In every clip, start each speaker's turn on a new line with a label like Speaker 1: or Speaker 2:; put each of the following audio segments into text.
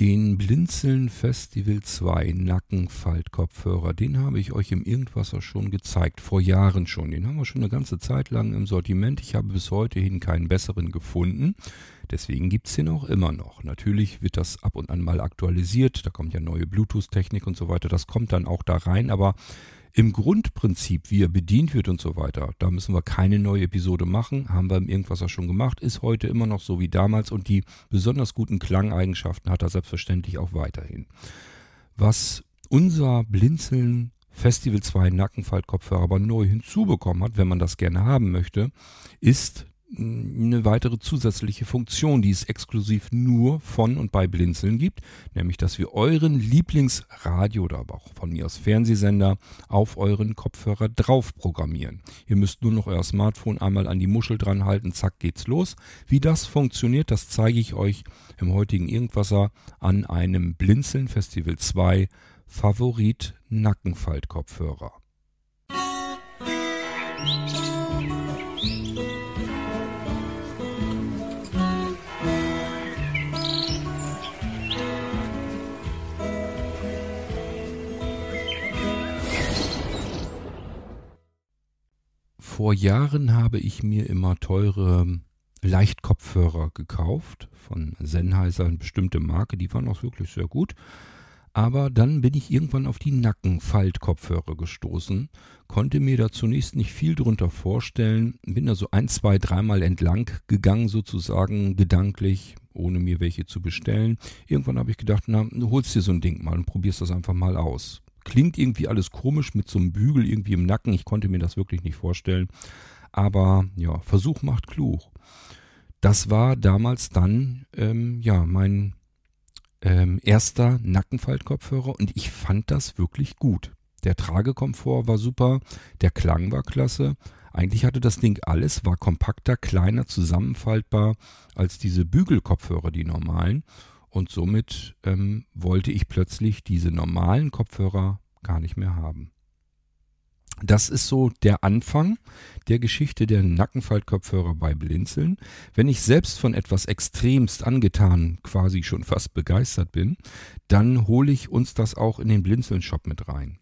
Speaker 1: Den Blinzeln Festival 2 Nackenfaltkopfhörer, den habe ich euch im Irgendwasser schon gezeigt, vor Jahren schon. Den haben wir schon eine ganze Zeit lang im Sortiment. Ich habe bis heute hin keinen besseren gefunden. Deswegen gibt es den auch immer noch. Natürlich wird das ab und an mal aktualisiert. Da kommt ja neue Bluetooth-Technik und so weiter. Das kommt dann auch da rein. Aber im Grundprinzip, wie er bedient wird und so weiter, da müssen wir keine neue Episode machen. Haben wir im Irgendwas schon gemacht, ist heute immer noch so wie damals und die besonders guten Klangeigenschaften hat er selbstverständlich auch weiterhin. Was unser Blinzeln Festival 2 Nackenfaltkopfhörer aber neu hinzubekommen hat, wenn man das gerne haben möchte, ist eine weitere zusätzliche Funktion, die es exklusiv nur von und bei Blinzeln gibt, nämlich dass wir euren Lieblingsradio oder aber auch von mir aus Fernsehsender auf euren Kopfhörer drauf programmieren. Ihr müsst nur noch euer Smartphone einmal an die Muschel dran halten, zack geht's los. Wie das funktioniert, das zeige ich euch im heutigen Irgendwasser an einem Blinzeln Festival 2 Favorit Nackenfaltkopfhörer. Musik Vor Jahren habe ich mir immer teure Leichtkopfhörer gekauft von Sennheiser, eine bestimmte Marke, die waren auch wirklich sehr gut. Aber dann bin ich irgendwann auf die Nackenfaltkopfhörer gestoßen, konnte mir da zunächst nicht viel drunter vorstellen, bin da so ein, zwei, dreimal entlang gegangen sozusagen, gedanklich, ohne mir welche zu bestellen. Irgendwann habe ich gedacht, na, holst dir so ein Ding mal und probierst das einfach mal aus klingt irgendwie alles komisch mit so einem Bügel irgendwie im Nacken. Ich konnte mir das wirklich nicht vorstellen. Aber ja, Versuch macht klug. Das war damals dann ähm, ja mein ähm, erster Nackenfaltkopfhörer und ich fand das wirklich gut. Der Tragekomfort war super, der Klang war klasse. Eigentlich hatte das Ding alles, war kompakter, kleiner, zusammenfaltbar als diese Bügelkopfhörer, die normalen. Und somit ähm, wollte ich plötzlich diese normalen Kopfhörer gar nicht mehr haben. Das ist so der Anfang der Geschichte der Nackenfaltkopfhörer bei Blinzeln. Wenn ich selbst von etwas extremst angetan, quasi schon fast begeistert bin, dann hole ich uns das auch in den Blinzeln-Shop mit rein.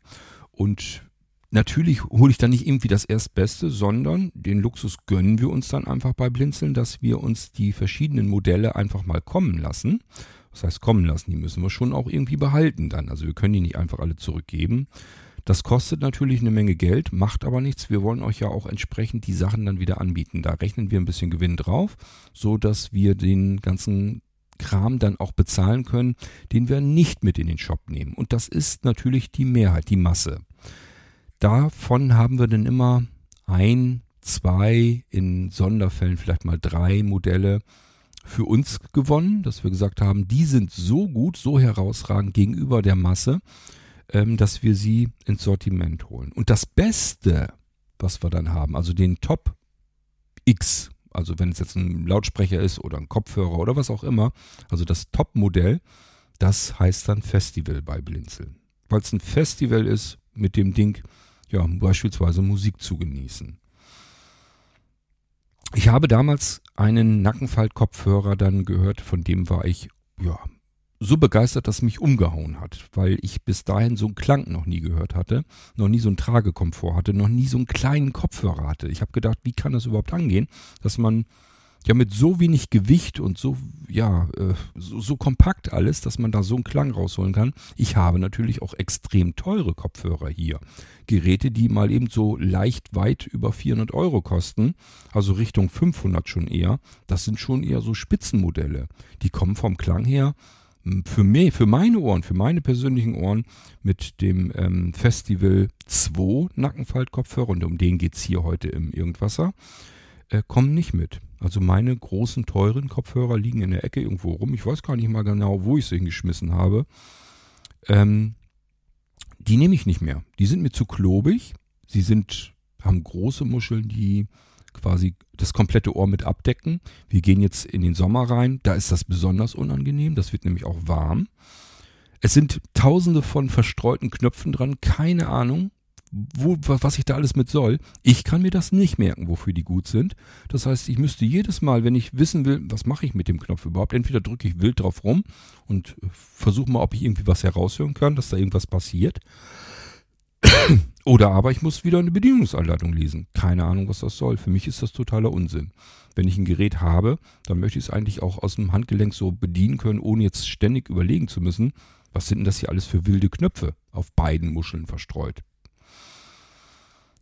Speaker 1: Und natürlich hole ich dann nicht irgendwie das Erstbeste, sondern den Luxus gönnen wir uns dann einfach bei Blinzeln, dass wir uns die verschiedenen Modelle einfach mal kommen lassen das heißt, kommen lassen, die müssen wir schon auch irgendwie behalten dann. Also wir können die nicht einfach alle zurückgeben. Das kostet natürlich eine Menge Geld, macht aber nichts. Wir wollen euch ja auch entsprechend die Sachen dann wieder anbieten. Da rechnen wir ein bisschen Gewinn drauf, so dass wir den ganzen Kram dann auch bezahlen können, den wir nicht mit in den Shop nehmen. Und das ist natürlich die Mehrheit, die Masse. Davon haben wir dann immer ein, zwei, in Sonderfällen vielleicht mal drei Modelle, für uns gewonnen, dass wir gesagt haben, die sind so gut, so herausragend gegenüber der Masse, ähm, dass wir sie ins Sortiment holen. Und das Beste, was wir dann haben, also den Top X, also wenn es jetzt ein Lautsprecher ist oder ein Kopfhörer oder was auch immer, also das Top-Modell, das heißt dann Festival bei Blinzeln. Weil es ein Festival ist, mit dem Ding ja beispielsweise Musik zu genießen. Ich habe damals einen Nackenfaltkopfhörer dann gehört, von dem war ich, ja, so begeistert, dass mich umgehauen hat, weil ich bis dahin so einen Klang noch nie gehört hatte, noch nie so einen Tragekomfort hatte, noch nie so einen kleinen Kopfhörer hatte. Ich habe gedacht, wie kann das überhaupt angehen, dass man ja mit so wenig Gewicht und so, ja, äh, so, so, kompakt alles, dass man da so einen Klang rausholen kann. Ich habe natürlich auch extrem teure Kopfhörer hier. Geräte, die mal eben so leicht weit über 400 Euro kosten, also Richtung 500 schon eher. Das sind schon eher so Spitzenmodelle. Die kommen vom Klang her für mich, für meine Ohren, für meine persönlichen Ohren mit dem ähm, Festival 2 Nackenfaltkopfhörer und um den geht's hier heute im Irgendwasser, äh, kommen nicht mit. Also meine großen, teuren Kopfhörer liegen in der Ecke irgendwo rum. Ich weiß gar nicht mal genau, wo ich sie hingeschmissen habe. Ähm, die nehme ich nicht mehr. Die sind mir zu klobig. Sie sind, haben große Muscheln, die quasi das komplette Ohr mit abdecken. Wir gehen jetzt in den Sommer rein. Da ist das besonders unangenehm. Das wird nämlich auch warm. Es sind tausende von verstreuten Knöpfen dran. Keine Ahnung, wo, was ich da alles mit soll. Ich kann mir das nicht merken, wofür die gut sind. Das heißt, ich müsste jedes Mal, wenn ich wissen will, was mache ich mit dem Knopf überhaupt, entweder drücke ich wild drauf rum und versuche mal, ob ich irgendwie was heraushören kann, dass da irgendwas passiert. Oder aber ich muss wieder eine Bedienungsanleitung lesen. Keine Ahnung, was das soll. Für mich ist das totaler Unsinn. Wenn ich ein Gerät habe, dann möchte ich es eigentlich auch aus dem Handgelenk so bedienen können, ohne jetzt ständig überlegen zu müssen, was sind denn das hier alles für wilde Knöpfe auf beiden Muscheln verstreut.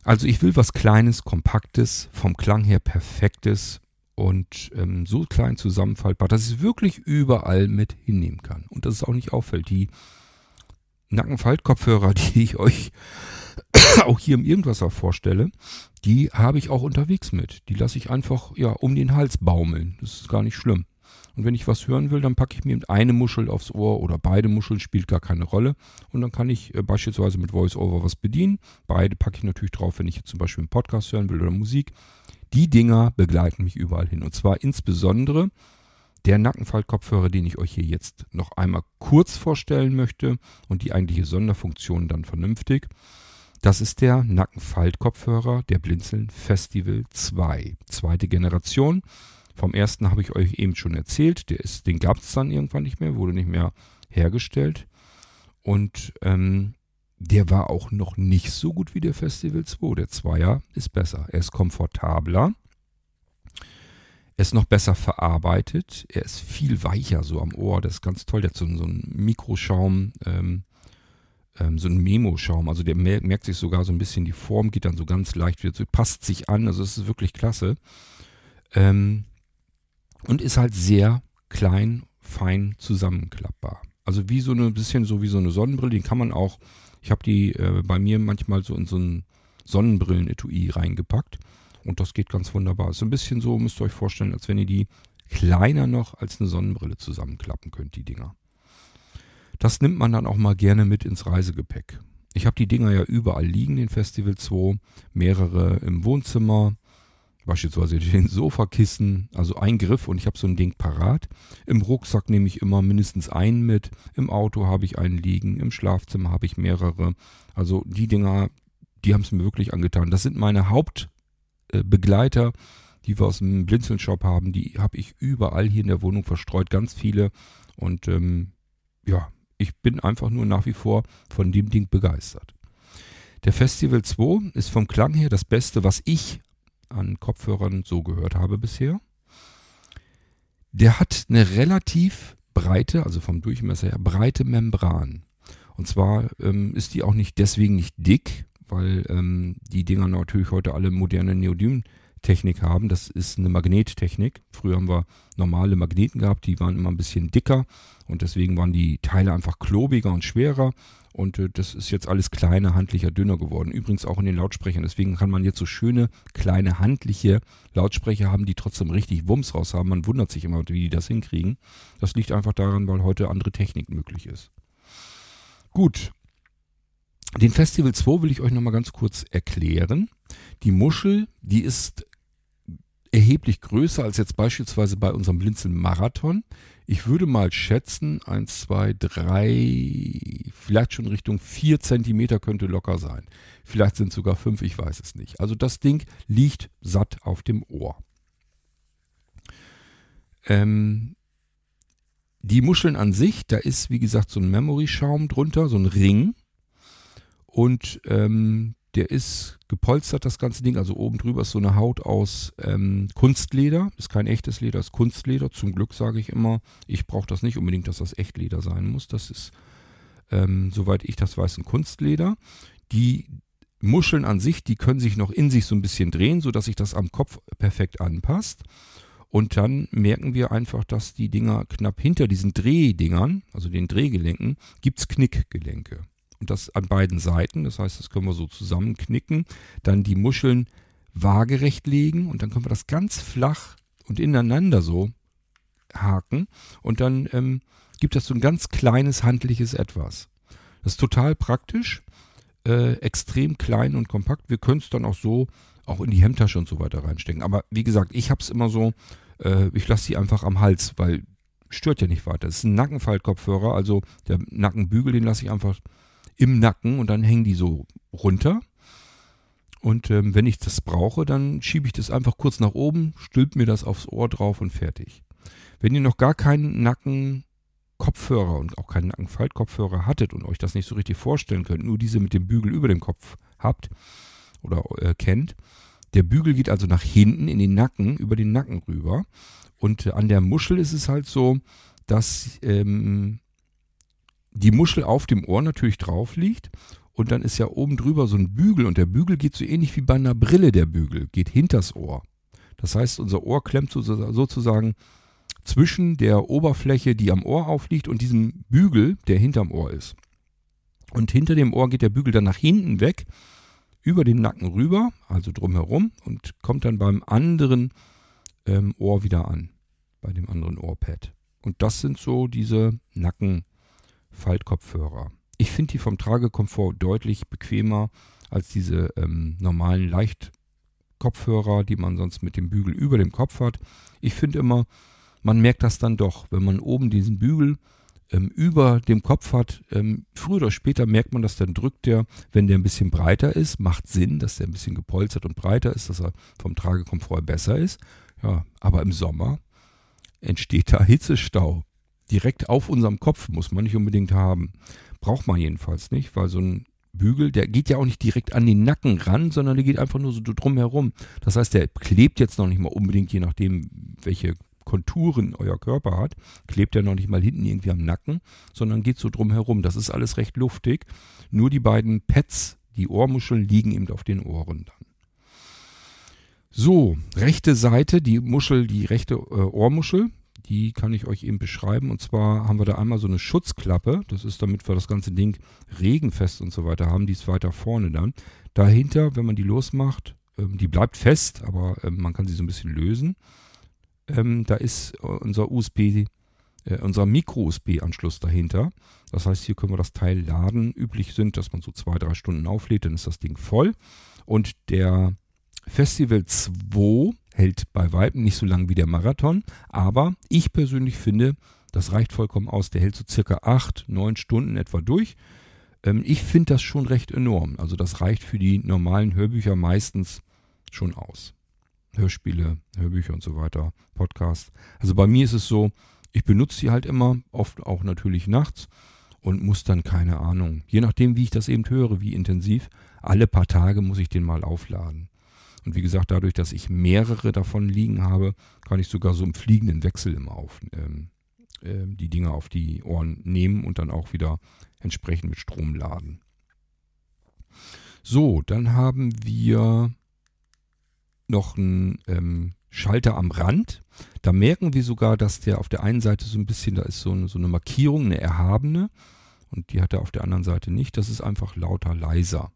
Speaker 1: Also ich will was Kleines, Kompaktes, vom Klang her Perfektes und ähm, so klein zusammenfaltbar, dass ich es wirklich überall mit hinnehmen kann. Und dass es auch nicht auffällt. Die Nackenfaltkopfhörer, die ich euch auch hier im Irgendwasser vorstelle, die habe ich auch unterwegs mit. Die lasse ich einfach ja um den Hals baumeln. Das ist gar nicht schlimm. Und wenn ich was hören will, dann packe ich mir eine Muschel aufs Ohr oder beide Muscheln, spielt gar keine Rolle. Und dann kann ich äh, beispielsweise mit VoiceOver was bedienen. Beide packe ich natürlich drauf, wenn ich jetzt zum Beispiel einen Podcast hören will oder Musik. Die Dinger begleiten mich überall hin. Und zwar insbesondere der Nackenfaltkopfhörer, den ich euch hier jetzt noch einmal kurz vorstellen möchte und die eigentliche Sonderfunktion dann vernünftig. Das ist der Nackenfaltkopfhörer der Blinzeln Festival 2. Zweite Generation. Vom ersten habe ich euch eben schon erzählt. Der ist, den gab es dann irgendwann nicht mehr, wurde nicht mehr hergestellt. Und ähm, der war auch noch nicht so gut wie der Festival 2. Der Zweier ist besser. Er ist komfortabler. Er ist noch besser verarbeitet. Er ist viel weicher so am Ohr. Das ist ganz toll. Der hat so, so einen Mikroschaum, ähm, ähm, so einen Memo-Schaum. Also der merkt, merkt sich sogar so ein bisschen die Form, geht dann so ganz leicht wieder zu, passt sich an. Also es ist wirklich klasse. Ähm, und ist halt sehr klein, fein zusammenklappbar. Also wie so ein bisschen so wie so eine Sonnenbrille, die kann man auch, ich habe die äh, bei mir manchmal so in so ein Sonnenbrillen-Etui reingepackt und das geht ganz wunderbar. Ist so ein bisschen so, müsst ihr euch vorstellen, als wenn ihr die kleiner noch als eine Sonnenbrille zusammenklappen könnt, die Dinger. Das nimmt man dann auch mal gerne mit ins Reisegepäck. Ich habe die Dinger ja überall liegen, den Festival 2, mehrere im Wohnzimmer, Beispielsweise den Sofakissen, also ein Griff und ich habe so ein Ding parat. Im Rucksack nehme ich immer mindestens einen mit. Im Auto habe ich einen liegen. Im Schlafzimmer habe ich mehrere. Also die Dinger, die haben es mir wirklich angetan. Das sind meine Hauptbegleiter, äh, die wir aus dem Blinzeln-Shop haben. Die habe ich überall hier in der Wohnung verstreut. Ganz viele. Und ähm, ja, ich bin einfach nur nach wie vor von dem Ding begeistert. Der Festival 2 ist vom Klang her das Beste, was ich an Kopfhörern so gehört habe bisher. Der hat eine relativ breite, also vom Durchmesser her, breite Membran. Und zwar ähm, ist die auch nicht deswegen nicht dick, weil ähm, die Dinger natürlich heute alle moderne Neodym-Technik haben. Das ist eine Magnettechnik. Früher haben wir normale Magneten gehabt, die waren immer ein bisschen dicker und deswegen waren die Teile einfach klobiger und schwerer. Und äh, das ist jetzt alles kleiner, handlicher, dünner geworden. Übrigens auch in den Lautsprechern. Deswegen kann man jetzt so schöne, kleine, handliche Lautsprecher haben, die trotzdem richtig Wumms raus haben. Man wundert sich immer, wie die das hinkriegen. Das liegt einfach daran, weil heute andere Technik möglich ist. Gut. Den Festival 2 will ich euch nochmal ganz kurz erklären. Die Muschel, die ist erheblich größer als jetzt beispielsweise bei unserem Blinzeln Marathon. Ich würde mal schätzen, 1, 2, 3, vielleicht schon Richtung 4 Zentimeter könnte locker sein. Vielleicht sind es sogar 5, ich weiß es nicht. Also das Ding liegt satt auf dem Ohr. Ähm, die Muscheln an sich, da ist wie gesagt so ein Memory-Schaum drunter, so ein Ring. Und ähm, der ist gepolstert, das ganze Ding. Also oben drüber ist so eine Haut aus ähm, Kunstleder. Ist kein echtes Leder, ist Kunstleder. Zum Glück sage ich immer, ich brauche das nicht unbedingt, dass das Echtleder sein muss. Das ist, ähm, soweit ich das weiß, ein Kunstleder. Die Muscheln an sich, die können sich noch in sich so ein bisschen drehen, sodass sich das am Kopf perfekt anpasst. Und dann merken wir einfach, dass die Dinger knapp hinter diesen Drehdingern, also den Drehgelenken, gibt es Knickgelenke und das an beiden Seiten. Das heißt, das können wir so zusammenknicken, dann die Muscheln waagerecht legen und dann können wir das ganz flach und ineinander so haken und dann ähm, gibt das so ein ganz kleines handliches Etwas. Das ist total praktisch, äh, extrem klein und kompakt. Wir können es dann auch so auch in die Hemdtasche und so weiter reinstecken. Aber wie gesagt, ich habe es immer so, äh, ich lasse sie einfach am Hals, weil stört ja nicht weiter. Das ist ein Nackenfaltkopfhörer, also der Nackenbügel, den lasse ich einfach im Nacken und dann hängen die so runter. Und ähm, wenn ich das brauche, dann schiebe ich das einfach kurz nach oben, stülp mir das aufs Ohr drauf und fertig. Wenn ihr noch gar keinen Nackenkopfhörer und auch keinen Nackenfaltkopfhörer hattet und euch das nicht so richtig vorstellen könnt, nur diese mit dem Bügel über dem Kopf habt oder äh, kennt, der Bügel geht also nach hinten in den Nacken, über den Nacken rüber. Und äh, an der Muschel ist es halt so, dass ähm, die Muschel auf dem Ohr natürlich drauf liegt und dann ist ja oben drüber so ein Bügel und der Bügel geht so ähnlich wie bei einer Brille der Bügel, geht hinters Ohr. Das heißt, unser Ohr klemmt sozusagen zwischen der Oberfläche, die am Ohr aufliegt und diesem Bügel, der hinterm Ohr ist. Und hinter dem Ohr geht der Bügel dann nach hinten weg, über den Nacken rüber, also drumherum und kommt dann beim anderen ähm, Ohr wieder an, bei dem anderen Ohrpad. Und das sind so diese Nackenfaltkopfhörer. Ich finde die vom Tragekomfort deutlich bequemer als diese ähm, normalen Leichtkopfhörer, die man sonst mit dem Bügel über dem Kopf hat. Ich finde immer, man merkt das dann doch, wenn man oben diesen Bügel ähm, über dem Kopf hat. Ähm, früher oder später merkt man das, dann drückt der, wenn der ein bisschen breiter ist, macht Sinn, dass der ein bisschen gepolstert und breiter ist, dass er vom Tragekomfort besser ist. Ja, aber im Sommer entsteht da Hitzestau. Direkt auf unserem Kopf muss man nicht unbedingt haben. Braucht man jedenfalls nicht, weil so ein Bügel, der geht ja auch nicht direkt an den Nacken ran, sondern der geht einfach nur so drum herum. Das heißt, der klebt jetzt noch nicht mal unbedingt, je nachdem, welche Konturen euer Körper hat, klebt er noch nicht mal hinten irgendwie am Nacken, sondern geht so drum herum. Das ist alles recht luftig. Nur die beiden Pads, die Ohrmuscheln, liegen eben auf den Ohren dann. So, rechte Seite, die Muschel, die rechte äh, Ohrmuschel, die kann ich euch eben beschreiben. Und zwar haben wir da einmal so eine Schutzklappe. Das ist, damit wir das ganze Ding regenfest und so weiter haben. Die ist weiter vorne dann. Dahinter, wenn man die losmacht, ähm, die bleibt fest, aber ähm, man kann sie so ein bisschen lösen. Ähm, da ist äh, unser USB, äh, unser Micro-USB-Anschluss dahinter. Das heißt, hier können wir das Teil laden. Üblich sind, dass man so zwei, drei Stunden auflädt, dann ist das Ding voll. Und der Festival 2 hält bei Weitem nicht so lang wie der Marathon, aber ich persönlich finde, das reicht vollkommen aus. Der hält so circa acht, neun Stunden etwa durch. Ähm, ich finde das schon recht enorm. Also das reicht für die normalen Hörbücher meistens schon aus. Hörspiele, Hörbücher und so weiter, Podcasts. Also bei mir ist es so, ich benutze sie halt immer, oft auch natürlich nachts und muss dann keine Ahnung, je nachdem wie ich das eben höre, wie intensiv, alle paar Tage muss ich den mal aufladen. Und wie gesagt, dadurch, dass ich mehrere davon liegen habe, kann ich sogar so im fliegenden Wechsel immer auf, ähm, äh, die Dinger auf die Ohren nehmen und dann auch wieder entsprechend mit Strom laden. So, dann haben wir noch einen ähm, Schalter am Rand. Da merken wir sogar, dass der auf der einen Seite so ein bisschen, da ist so eine, so eine Markierung, eine erhabene. Und die hat er auf der anderen Seite nicht. Das ist einfach lauter leiser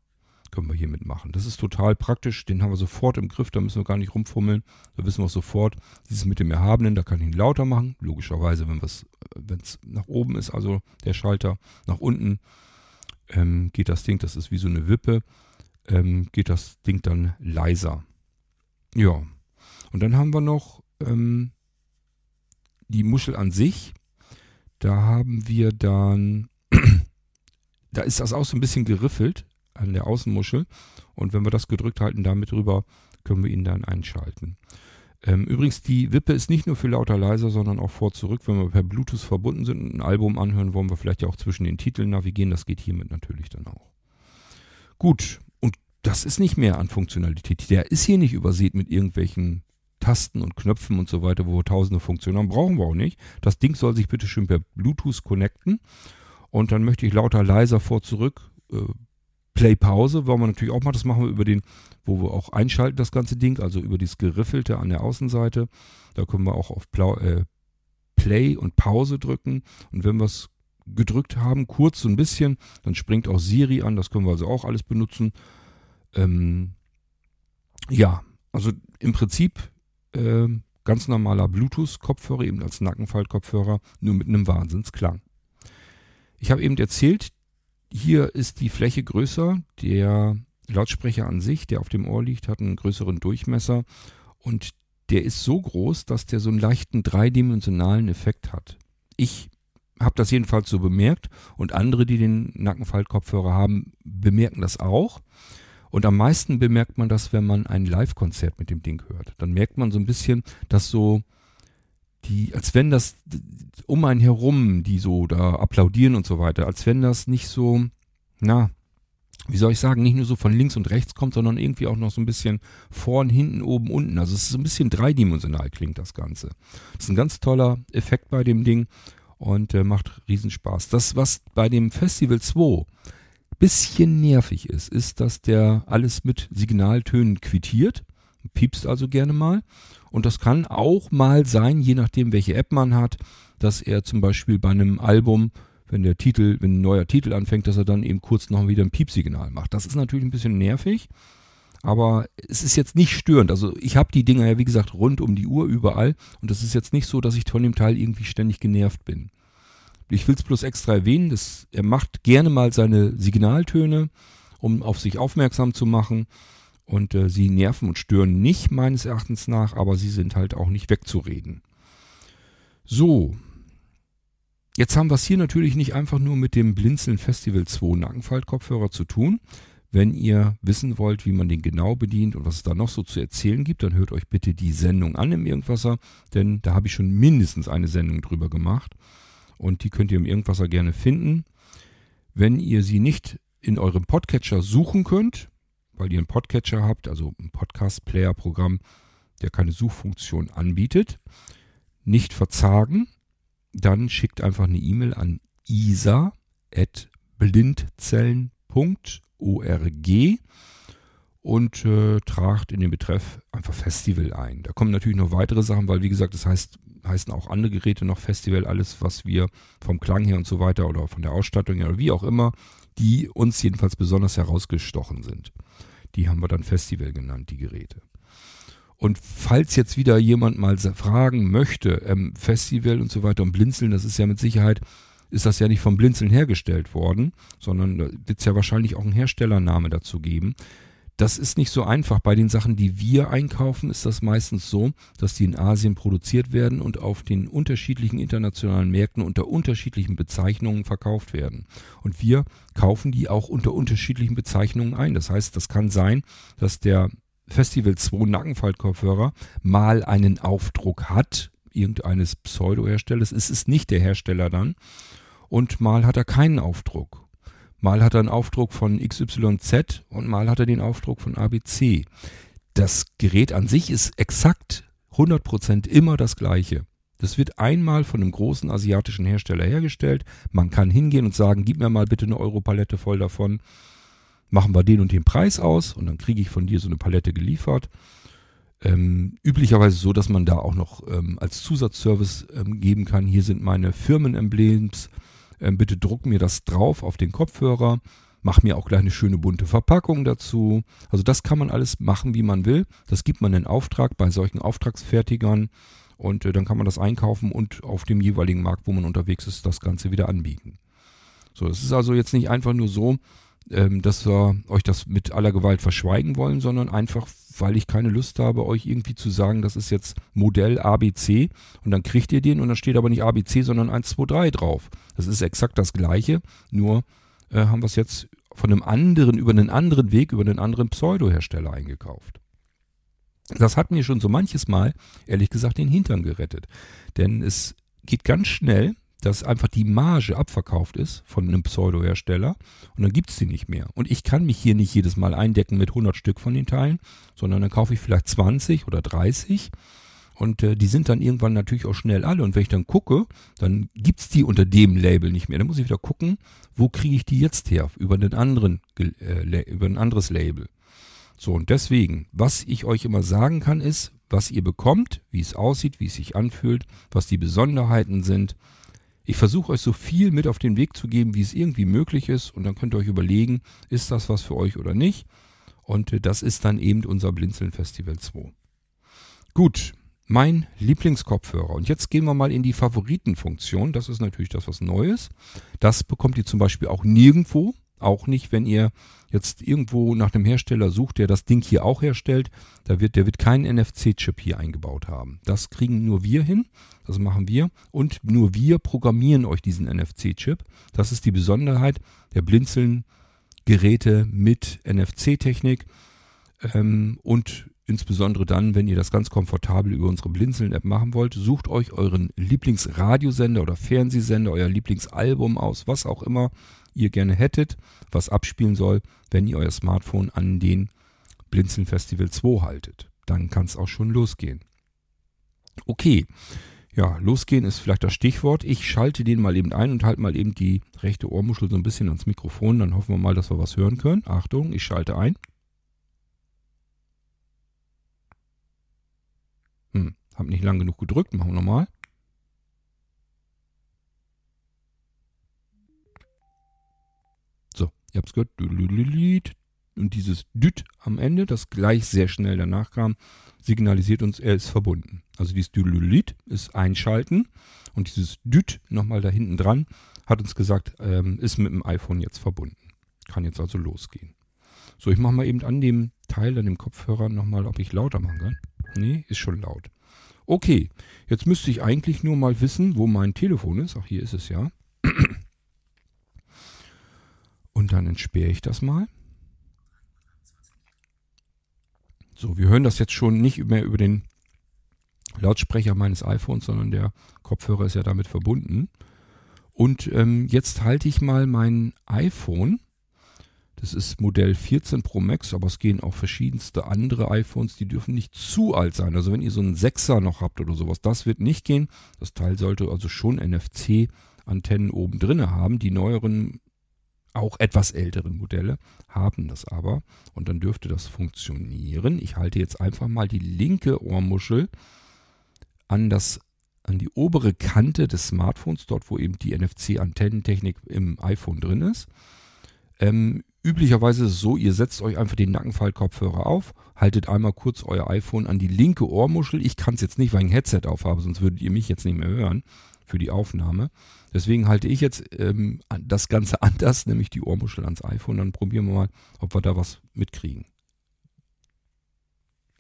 Speaker 1: können wir hiermit machen. Das ist total praktisch, den haben wir sofort im Griff, da müssen wir gar nicht rumfummeln, da wissen wir sofort, dieses mit dem Erhabenen, da kann ich ihn lauter machen, logischerweise, wenn es nach oben ist, also der Schalter, nach unten ähm, geht das Ding, das ist wie so eine Wippe, ähm, geht das Ding dann leiser. Ja, und dann haben wir noch ähm, die Muschel an sich, da haben wir dann, da ist das auch so ein bisschen geriffelt, an der Außenmuschel. Und wenn wir das gedrückt halten, damit rüber, können wir ihn dann einschalten. Ähm, übrigens, die Wippe ist nicht nur für lauter leiser, sondern auch vor zurück. Wenn wir per Bluetooth verbunden sind und ein Album anhören, wollen wir vielleicht ja auch zwischen den Titeln navigieren. Das geht hiermit natürlich dann auch. Gut, und das ist nicht mehr an Funktionalität. Der ist hier nicht übersät mit irgendwelchen Tasten und Knöpfen und so weiter, wo wir tausende Funktionen haben. Brauchen wir auch nicht. Das Ding soll sich bitte schön per Bluetooth connecten. Und dann möchte ich lauter leiser vor zurück äh, Play-Pause wollen wir natürlich auch mal. Das machen wir über den, wo wir auch einschalten, das ganze Ding, also über dieses Geriffelte an der Außenseite. Da können wir auch auf Plau äh, Play und Pause drücken. Und wenn wir es gedrückt haben, kurz so ein bisschen, dann springt auch Siri an. Das können wir also auch alles benutzen. Ähm, ja, also im Prinzip äh, ganz normaler Bluetooth-Kopfhörer, eben als Nackenfaltkopfhörer, nur mit einem Wahnsinnsklang. Ich habe eben erzählt, hier ist die Fläche größer. Der Lautsprecher an sich, der auf dem Ohr liegt, hat einen größeren Durchmesser und der ist so groß, dass der so einen leichten dreidimensionalen Effekt hat. Ich habe das jedenfalls so bemerkt und andere, die den Nackenfaltkopfhörer haben, bemerken das auch. Und am meisten bemerkt man das, wenn man ein Live-Konzert mit dem Ding hört. Dann merkt man so ein bisschen, dass so die, als wenn das um einen herum, die so da applaudieren und so weiter, als wenn das nicht so, na, wie soll ich sagen, nicht nur so von links und rechts kommt, sondern irgendwie auch noch so ein bisschen vorn, hinten, oben, unten. Also es ist so ein bisschen dreidimensional klingt das Ganze. Das ist ein ganz toller Effekt bei dem Ding und äh, macht Riesenspaß. Das, was bei dem Festival 2 bisschen nervig ist, ist, dass der alles mit Signaltönen quittiert, piepst also gerne mal. Und das kann auch mal sein, je nachdem, welche App man hat, dass er zum Beispiel bei einem Album wenn der Titel, wenn ein neuer Titel anfängt, dass er dann eben kurz noch wieder ein Piepsignal macht. Das ist natürlich ein bisschen nervig, aber es ist jetzt nicht störend. Also ich habe die Dinger ja wie gesagt rund um die Uhr überall und das ist jetzt nicht so, dass ich von dem Teil irgendwie ständig genervt bin. Ich will es bloß extra erwähnen, dass er macht gerne mal seine Signaltöne, um auf sich aufmerksam zu machen. Und äh, sie nerven und stören nicht meines Erachtens nach, aber sie sind halt auch nicht wegzureden. So, Jetzt haben wir es hier natürlich nicht einfach nur mit dem Blinzeln Festival 2 Nackenfaltkopfhörer zu tun. Wenn ihr wissen wollt, wie man den genau bedient und was es da noch so zu erzählen gibt, dann hört euch bitte die Sendung an im Irgendwasser, denn da habe ich schon mindestens eine Sendung drüber gemacht und die könnt ihr im Irgendwasser gerne finden. Wenn ihr sie nicht in eurem Podcatcher suchen könnt, weil ihr einen Podcatcher habt, also ein Podcast-Player-Programm, der keine Suchfunktion anbietet, nicht verzagen, dann schickt einfach eine E-Mail an isa.blindzellen.org und äh, tragt in den Betreff einfach Festival ein. Da kommen natürlich noch weitere Sachen, weil wie gesagt, das heißt, heißen auch andere Geräte noch Festival, alles was wir vom Klang her und so weiter oder von der Ausstattung her oder wie auch immer, die uns jedenfalls besonders herausgestochen sind. Die haben wir dann Festival genannt, die Geräte. Und falls jetzt wieder jemand mal fragen möchte, ähm, Festival und so weiter und Blinzeln, das ist ja mit Sicherheit, ist das ja nicht vom Blinzeln hergestellt worden, sondern da wird es ja wahrscheinlich auch einen Herstellername dazu geben. Das ist nicht so einfach. Bei den Sachen, die wir einkaufen, ist das meistens so, dass die in Asien produziert werden und auf den unterschiedlichen internationalen Märkten unter unterschiedlichen Bezeichnungen verkauft werden. Und wir kaufen die auch unter unterschiedlichen Bezeichnungen ein. Das heißt, das kann sein, dass der Festival 2 Nackenfaltkopfhörer mal einen Aufdruck hat, irgendeines Pseudo-Herstellers, ist es nicht der Hersteller dann, und mal hat er keinen Aufdruck. Mal hat er einen Aufdruck von XYZ und mal hat er den Aufdruck von ABC. Das Gerät an sich ist exakt 100% immer das gleiche. Das wird einmal von einem großen asiatischen Hersteller hergestellt. Man kann hingehen und sagen, gib mir mal bitte eine Europalette voll davon machen wir den und den Preis aus und dann kriege ich von dir so eine Palette geliefert. Ähm, üblicherweise so, dass man da auch noch ähm, als Zusatzservice ähm, geben kann. Hier sind meine Firmenemblems. Ähm, bitte druck mir das drauf auf den Kopfhörer. Mach mir auch gleich eine schöne bunte Verpackung dazu. Also das kann man alles machen, wie man will. Das gibt man in Auftrag bei solchen Auftragsfertigern. Und äh, dann kann man das einkaufen und auf dem jeweiligen Markt, wo man unterwegs ist, das Ganze wieder anbieten. So, es ist also jetzt nicht einfach nur so, ähm, dass wir euch das mit aller Gewalt verschweigen wollen, sondern einfach, weil ich keine Lust habe, euch irgendwie zu sagen, das ist jetzt Modell ABC und dann kriegt ihr den und dann steht aber nicht ABC, sondern 1, 2, 3 drauf. Das ist exakt das gleiche, nur äh, haben wir es jetzt von einem anderen, über einen anderen Weg, über einen anderen Pseudo-Hersteller eingekauft. Das hat mir schon so manches Mal, ehrlich gesagt, den Hintern gerettet. Denn es geht ganz schnell, dass einfach die Marge abverkauft ist von einem Pseudo-Hersteller und dann gibt es die nicht mehr. Und ich kann mich hier nicht jedes Mal eindecken mit 100 Stück von den Teilen, sondern dann kaufe ich vielleicht 20 oder 30 und äh, die sind dann irgendwann natürlich auch schnell alle. Und wenn ich dann gucke, dann gibt es die unter dem Label nicht mehr. Dann muss ich wieder gucken, wo kriege ich die jetzt her? Über, einen anderen, äh, über ein anderes Label. So, und deswegen, was ich euch immer sagen kann, ist, was ihr bekommt, wie es aussieht, wie es sich anfühlt, was die Besonderheiten sind ich versuche euch so viel mit auf den Weg zu geben, wie es irgendwie möglich ist. Und dann könnt ihr euch überlegen, ist das was für euch oder nicht. Und äh, das ist dann eben unser Blinzeln Festival 2. Gut, mein Lieblingskopfhörer. Und jetzt gehen wir mal in die Favoritenfunktion. Das ist natürlich das was Neues. Das bekommt ihr zum Beispiel auch nirgendwo. Auch nicht, wenn ihr jetzt irgendwo nach einem Hersteller sucht, der das Ding hier auch herstellt. Da wird, der wird keinen NFC-Chip hier eingebaut haben. Das kriegen nur wir hin. Das machen wir. Und nur wir programmieren euch diesen NFC-Chip. Das ist die Besonderheit der Blinzeln Geräte mit NFC-Technik ähm, und insbesondere dann, wenn ihr das ganz komfortabel über unsere Blinzeln-App machen wollt, sucht euch euren Lieblingsradiosender oder Fernsehsender, euer Lieblingsalbum aus, was auch immer ihr gerne hättet, was abspielen soll, wenn ihr euer Smartphone an den Blinzeln Festival 2 haltet. Dann kann es auch schon losgehen. Okay, ja, losgehen ist vielleicht das Stichwort. Ich schalte den mal eben ein und halte mal eben die rechte Ohrmuschel so ein bisschen ans Mikrofon. Dann hoffen wir mal, dass wir was hören können. Achtung, ich schalte ein. Hm, hab nicht lang genug gedrückt. Machen wir nochmal. So, ihr habt es gehört. Und dieses Düt am Ende, das gleich sehr schnell danach kam, signalisiert uns, er ist verbunden. Also dieses Dülulit ist einschalten und dieses Düt nochmal da hinten dran hat uns gesagt, ähm, ist mit dem iPhone jetzt verbunden. Kann jetzt also losgehen. So, ich mache mal eben an dem Teil, an dem Kopfhörer nochmal, ob ich lauter machen kann. Nee, ist schon laut. Okay, jetzt müsste ich eigentlich nur mal wissen, wo mein Telefon ist. Ach, hier ist es ja. Und dann entsperre ich das mal. So, wir hören das jetzt schon nicht mehr über den Lautsprecher meines iPhones, sondern der Kopfhörer ist ja damit verbunden. Und ähm, jetzt halte ich mal mein iPhone. Das ist Modell 14 Pro Max, aber es gehen auch verschiedenste andere iPhones, die dürfen nicht zu alt sein. Also wenn ihr so einen 6er noch habt oder sowas, das wird nicht gehen. Das Teil sollte also schon NFC-Antennen oben drin haben. Die neueren auch etwas älteren Modelle haben das aber und dann dürfte das funktionieren. Ich halte jetzt einfach mal die linke Ohrmuschel an das an die obere Kante des Smartphones, dort wo eben die NFC-Antennentechnik im iPhone drin ist. Ähm, üblicherweise ist es so, ihr setzt euch einfach den Nackenfaltkopfhörer auf, haltet einmal kurz euer iPhone an die linke Ohrmuschel. Ich kann es jetzt nicht, weil ich ein Headset auf habe, sonst würdet ihr mich jetzt nicht mehr hören für die Aufnahme. Deswegen halte ich jetzt ähm, das Ganze anders, nämlich die Ohrmuschel ans iPhone. Dann probieren wir mal, ob wir da was mitkriegen.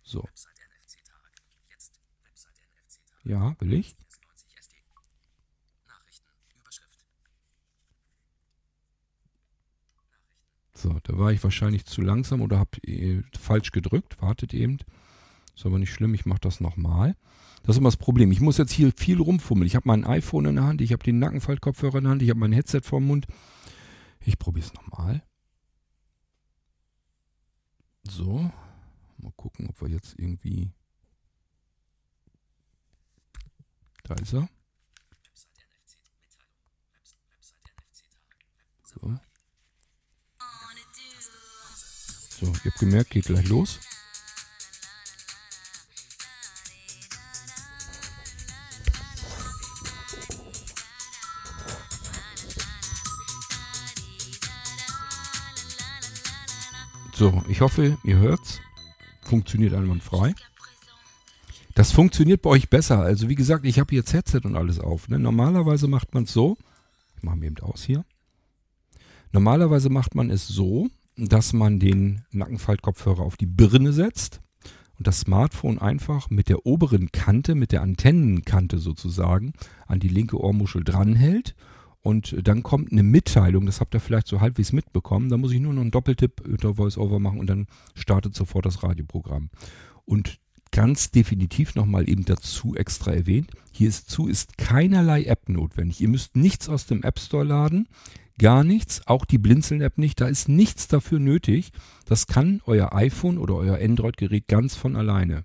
Speaker 1: So. Ja, will ich? So, da war ich wahrscheinlich zu langsam oder habe äh, falsch gedrückt. Wartet eben. Ist aber nicht schlimm, ich mache das nochmal. Das ist immer das Problem. Ich muss jetzt hier viel rumfummeln. Ich habe mein iPhone in der Hand, ich habe den Nackenfaltkopfhörer in der Hand, ich habe mein Headset vorm Mund. Ich probiere es nochmal. So. Mal gucken, ob wir jetzt irgendwie. Da ist er. So. So, ihr habt gemerkt, geht gleich los. So, ich hoffe, ihr hört's. Funktioniert einwandfrei. Das funktioniert bei euch besser. Also wie gesagt, ich habe jetzt Headset und alles auf. Ne? Normalerweise macht man es so. Ich mache mir eben aus hier. Normalerweise macht man es so, dass man den Nackenfaltkopfhörer auf die Birne setzt und das Smartphone einfach mit der oberen Kante, mit der Antennenkante sozusagen, an die linke Ohrmuschel dranhält und dann kommt eine Mitteilung, das habt ihr vielleicht so halbwegs mitbekommen. Da muss ich nur noch einen Doppeltipp unter VoiceOver machen und dann startet sofort das Radioprogramm. Und ganz definitiv nochmal eben dazu extra erwähnt, hier ist zu ist keinerlei App notwendig. Ihr müsst nichts aus dem App Store laden, gar nichts, auch die Blinzeln-App nicht, da ist nichts dafür nötig. Das kann euer iPhone oder euer Android-Gerät ganz von alleine.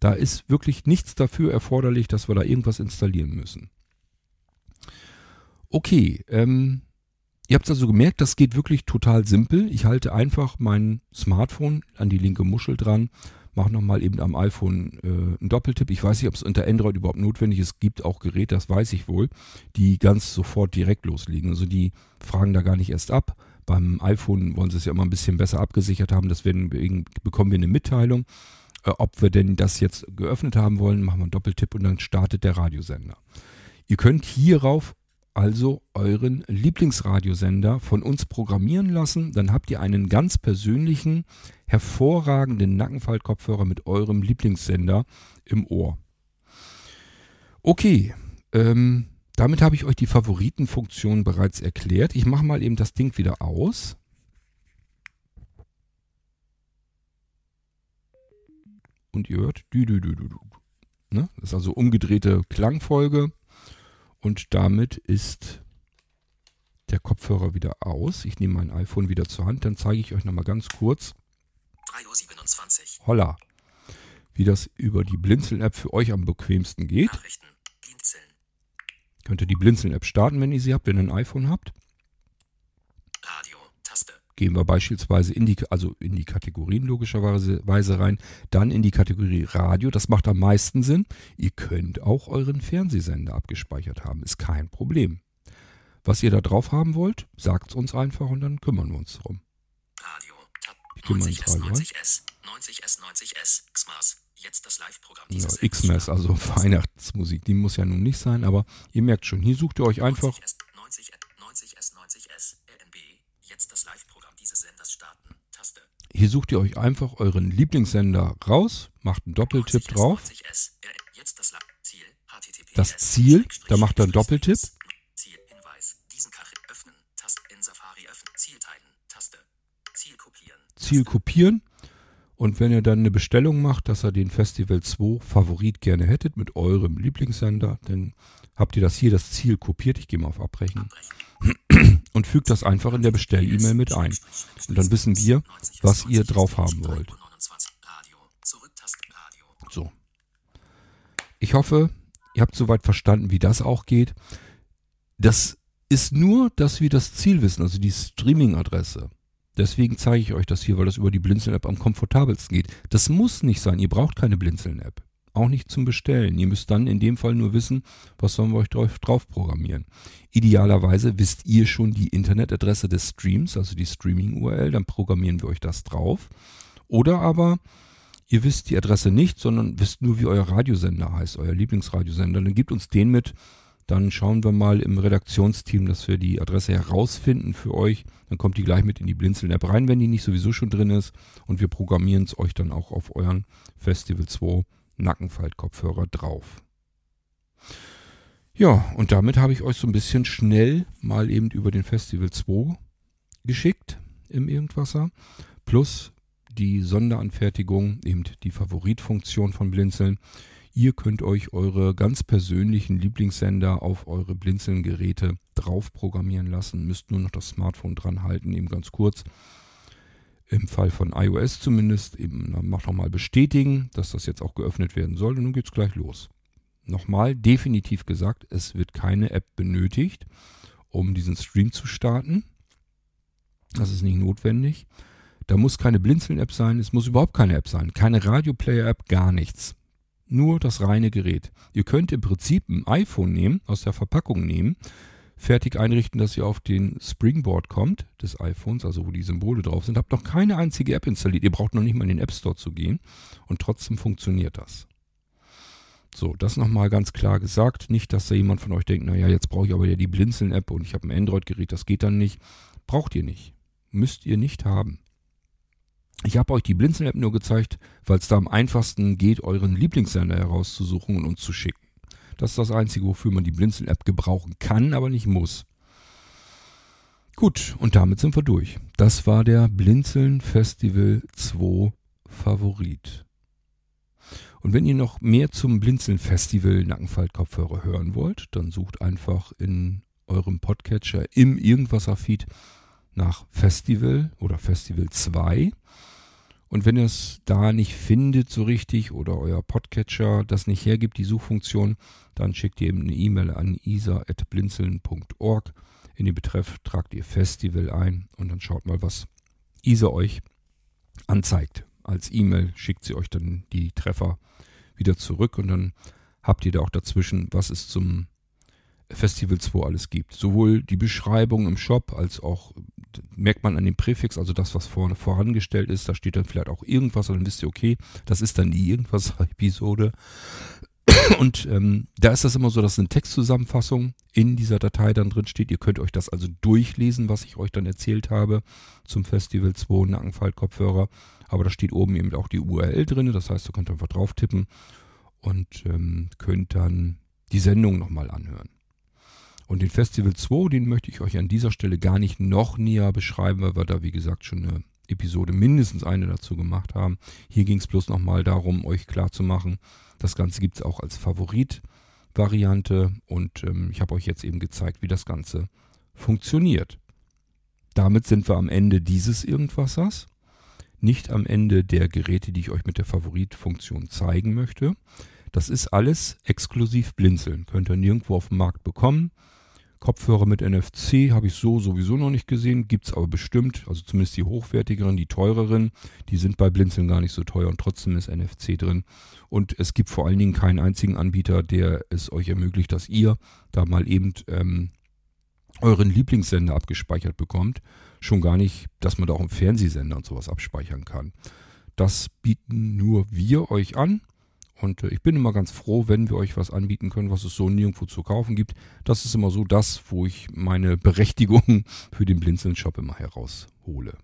Speaker 1: Da ist wirklich nichts dafür erforderlich, dass wir da irgendwas installieren müssen. Okay, ähm, ihr habt also gemerkt, das geht wirklich total simpel. Ich halte einfach mein Smartphone an die linke Muschel dran, mache nochmal eben am iPhone äh, einen Doppeltipp. Ich weiß nicht, ob es unter Android überhaupt notwendig ist. Es gibt auch Geräte, das weiß ich wohl, die ganz sofort direkt loslegen. Also die fragen da gar nicht erst ab. Beim iPhone wollen sie es ja immer ein bisschen besser abgesichert haben. Deswegen bekommen wir eine Mitteilung, äh, ob wir denn das jetzt geöffnet haben wollen. Machen wir einen Doppeltipp und dann startet der Radiosender. Ihr könnt hierauf also euren Lieblingsradiosender von uns programmieren lassen. Dann habt ihr einen ganz persönlichen, hervorragenden Nackenfaltkopfhörer mit eurem Lieblingssender im Ohr. Okay, ähm, damit habe ich euch die Favoritenfunktion bereits erklärt. Ich mache mal eben das Ding wieder aus. Und ihr hört. Ne? das ist also umgedrehte Klangfolge und damit ist der Kopfhörer wieder aus. Ich nehme mein iPhone wieder zur Hand, dann zeige ich euch nochmal ganz kurz. 3.27 Uhr. Holla. Wie das über die Blinzeln-App für euch am bequemsten geht. Nachrichten. Blinzeln. Könnt ihr die Blinzeln-App starten, wenn ihr sie habt, wenn ihr ein iPhone habt. Gehen wir beispielsweise in die, also in die Kategorien logischerweise rein, dann in die Kategorie Radio. Das macht am meisten Sinn. Ihr könnt auch euren Fernsehsender abgespeichert haben. Ist kein Problem. Was ihr da drauf haben wollt, sagt es uns einfach und dann kümmern wir uns darum. Radio, Tab, ich 90S, 90S, 90S, 90S, XMAS, jetzt das Live-Programm ja, XMAS, also Weihnachtsmusik, die muss ja nun nicht sein, aber ihr merkt schon, hier sucht ihr euch einfach 90S, 90S, 90S, RNB, jetzt das Live-Programm dieses Senders starten, Taste. Hier sucht ihr euch einfach euren Lieblingssender raus, macht einen Doppeltipp 90S, drauf. 90S, jetzt das Ziel, da macht ihr einen Doppeltipp Ziel kopieren. Und wenn ihr dann eine Bestellung macht, dass ihr den Festival 2 Favorit gerne hättet mit eurem Lieblingssender, dann habt ihr das hier, das Ziel kopiert. Ich gehe mal auf Abbrechen. Und fügt das einfach in der Bestell-E-Mail mit ein. Und dann wissen wir, was ihr drauf haben wollt. So. Ich hoffe, ihr habt soweit verstanden, wie das auch geht. Das ist nur, dass wir das Ziel wissen, also die Streaming-Adresse. Deswegen zeige ich euch das hier, weil das über die Blinzeln-App am komfortabelsten geht. Das muss nicht sein. Ihr braucht keine Blinzeln-App. Auch nicht zum Bestellen. Ihr müsst dann in dem Fall nur wissen, was sollen wir euch drauf, drauf programmieren. Idealerweise wisst ihr schon die Internetadresse des Streams, also die Streaming-URL, dann programmieren wir euch das drauf. Oder aber ihr wisst die Adresse nicht, sondern wisst nur, wie euer Radiosender heißt, euer Lieblingsradiosender. Dann gebt uns den mit, dann schauen wir mal im Redaktionsteam, dass wir die Adresse herausfinden für euch. Dann kommt die gleich mit in die Blinzeln-App rein, wenn die nicht sowieso schon drin ist. Und wir programmieren es euch dann auch auf euren Festival 2 Nackenfaltkopfhörer drauf. Ja, und damit habe ich euch so ein bisschen schnell mal eben über den Festival 2 geschickt im Irgendwasser. Plus die Sonderanfertigung, eben die Favoritfunktion von Blinzeln. Ihr könnt euch eure ganz persönlichen Lieblingssender auf eure Blinzeln-Geräte drauf programmieren lassen. Müsst nur noch das Smartphone dran halten, eben ganz kurz. Im Fall von iOS zumindest, eben macht nochmal bestätigen, dass das jetzt auch geöffnet werden soll und nun geht's gleich los. Nochmal definitiv gesagt, es wird keine App benötigt, um diesen Stream zu starten. Das ist nicht notwendig. Da muss keine Blinzeln-App sein, es muss überhaupt keine App sein, keine Radio-Player-App, gar nichts nur das reine Gerät. Ihr könnt im Prinzip ein iPhone nehmen, aus der Verpackung nehmen, fertig einrichten, dass ihr auf den Springboard kommt des iPhones, also wo die Symbole drauf sind. Habt noch keine einzige App installiert. Ihr braucht noch nicht mal in den App Store zu gehen und trotzdem funktioniert das. So, das nochmal ganz klar gesagt. Nicht, dass da jemand von euch denkt, naja, jetzt brauche ich aber ja die Blinzeln-App und ich habe ein Android-Gerät, das geht dann nicht. Braucht ihr nicht. Müsst ihr nicht haben. Ich habe euch die Blinzeln-App nur gezeigt, weil es da am einfachsten geht, euren Lieblingssender herauszusuchen und uns zu schicken. Das ist das Einzige, wofür man die Blinzeln-App gebrauchen kann, aber nicht muss. Gut, und damit sind wir durch. Das war der Blinzeln Festival 2 Favorit. Und wenn ihr noch mehr zum Blinzeln Festival Nackenfalt-Kopfhörer hören wollt, dann sucht einfach in eurem Podcatcher im Irgendwasser-Feed nach Festival oder Festival 2 und wenn ihr es da nicht findet so richtig oder euer Podcatcher das nicht hergibt, die Suchfunktion, dann schickt ihr eben eine E-Mail an isa.blinzeln.org. In den Betreff tragt ihr Festival ein und dann schaut mal, was ISA euch anzeigt. Als E-Mail schickt sie euch dann die Treffer wieder zurück und dann habt ihr da auch dazwischen, was es zum Festival 2 alles gibt. Sowohl die Beschreibung im Shop als auch merkt man an dem Präfix, also das, was vorne vorangestellt ist, da steht dann vielleicht auch irgendwas und dann wisst ihr, okay, das ist dann die Irgendwas-Episode. Und ähm, da ist das immer so, dass eine Textzusammenfassung in dieser Datei dann drin steht. Ihr könnt euch das also durchlesen, was ich euch dann erzählt habe zum Festival 2 Nackenfaltkopfhörer. Aber da steht oben eben auch die URL drin. Das heißt, ihr könnt einfach drauf tippen und ähm, könnt dann die Sendung nochmal anhören. Und den Festival 2, den möchte ich euch an dieser Stelle gar nicht noch näher beschreiben, weil wir da, wie gesagt, schon eine Episode mindestens eine dazu gemacht haben. Hier ging es bloß nochmal darum, euch klarzumachen, das Ganze gibt es auch als Favorit-Variante und ähm, ich habe euch jetzt eben gezeigt, wie das Ganze funktioniert. Damit sind wir am Ende dieses Irgendwassers, nicht am Ende der Geräte, die ich euch mit der Favorit-Funktion zeigen möchte. Das ist alles exklusiv Blinzeln. Könnt ihr nirgendwo auf dem Markt bekommen. Kopfhörer mit NFC habe ich so sowieso noch nicht gesehen, gibt es aber bestimmt, also zumindest die hochwertigeren, die teureren, die sind bei Blinzeln gar nicht so teuer und trotzdem ist NFC drin. Und es gibt vor allen Dingen keinen einzigen Anbieter, der es euch ermöglicht, dass ihr da mal eben ähm, euren Lieblingssender abgespeichert bekommt. Schon gar nicht, dass man da auch im Fernsehsender und sowas abspeichern kann. Das bieten nur wir euch an. Und äh, ich bin immer ganz froh, wenn wir euch was anbieten können, was es so nirgendwo zu kaufen gibt. Das ist immer so das, wo ich meine Berechtigung für den Blinzeln-Shop immer heraushole.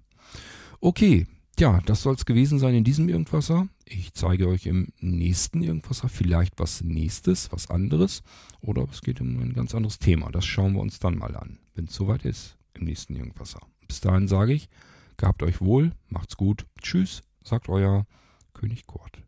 Speaker 1: Okay, ja, das soll es gewesen sein in diesem Irgendwasser. Ich zeige euch im nächsten Irgendwasser vielleicht was nächstes, was anderes. Oder es geht um ein ganz anderes Thema. Das schauen wir uns dann mal an, wenn es soweit ist im nächsten Irgendwasser. Bis dahin sage ich, gehabt euch wohl, macht's gut, tschüss, sagt euer König Kurt.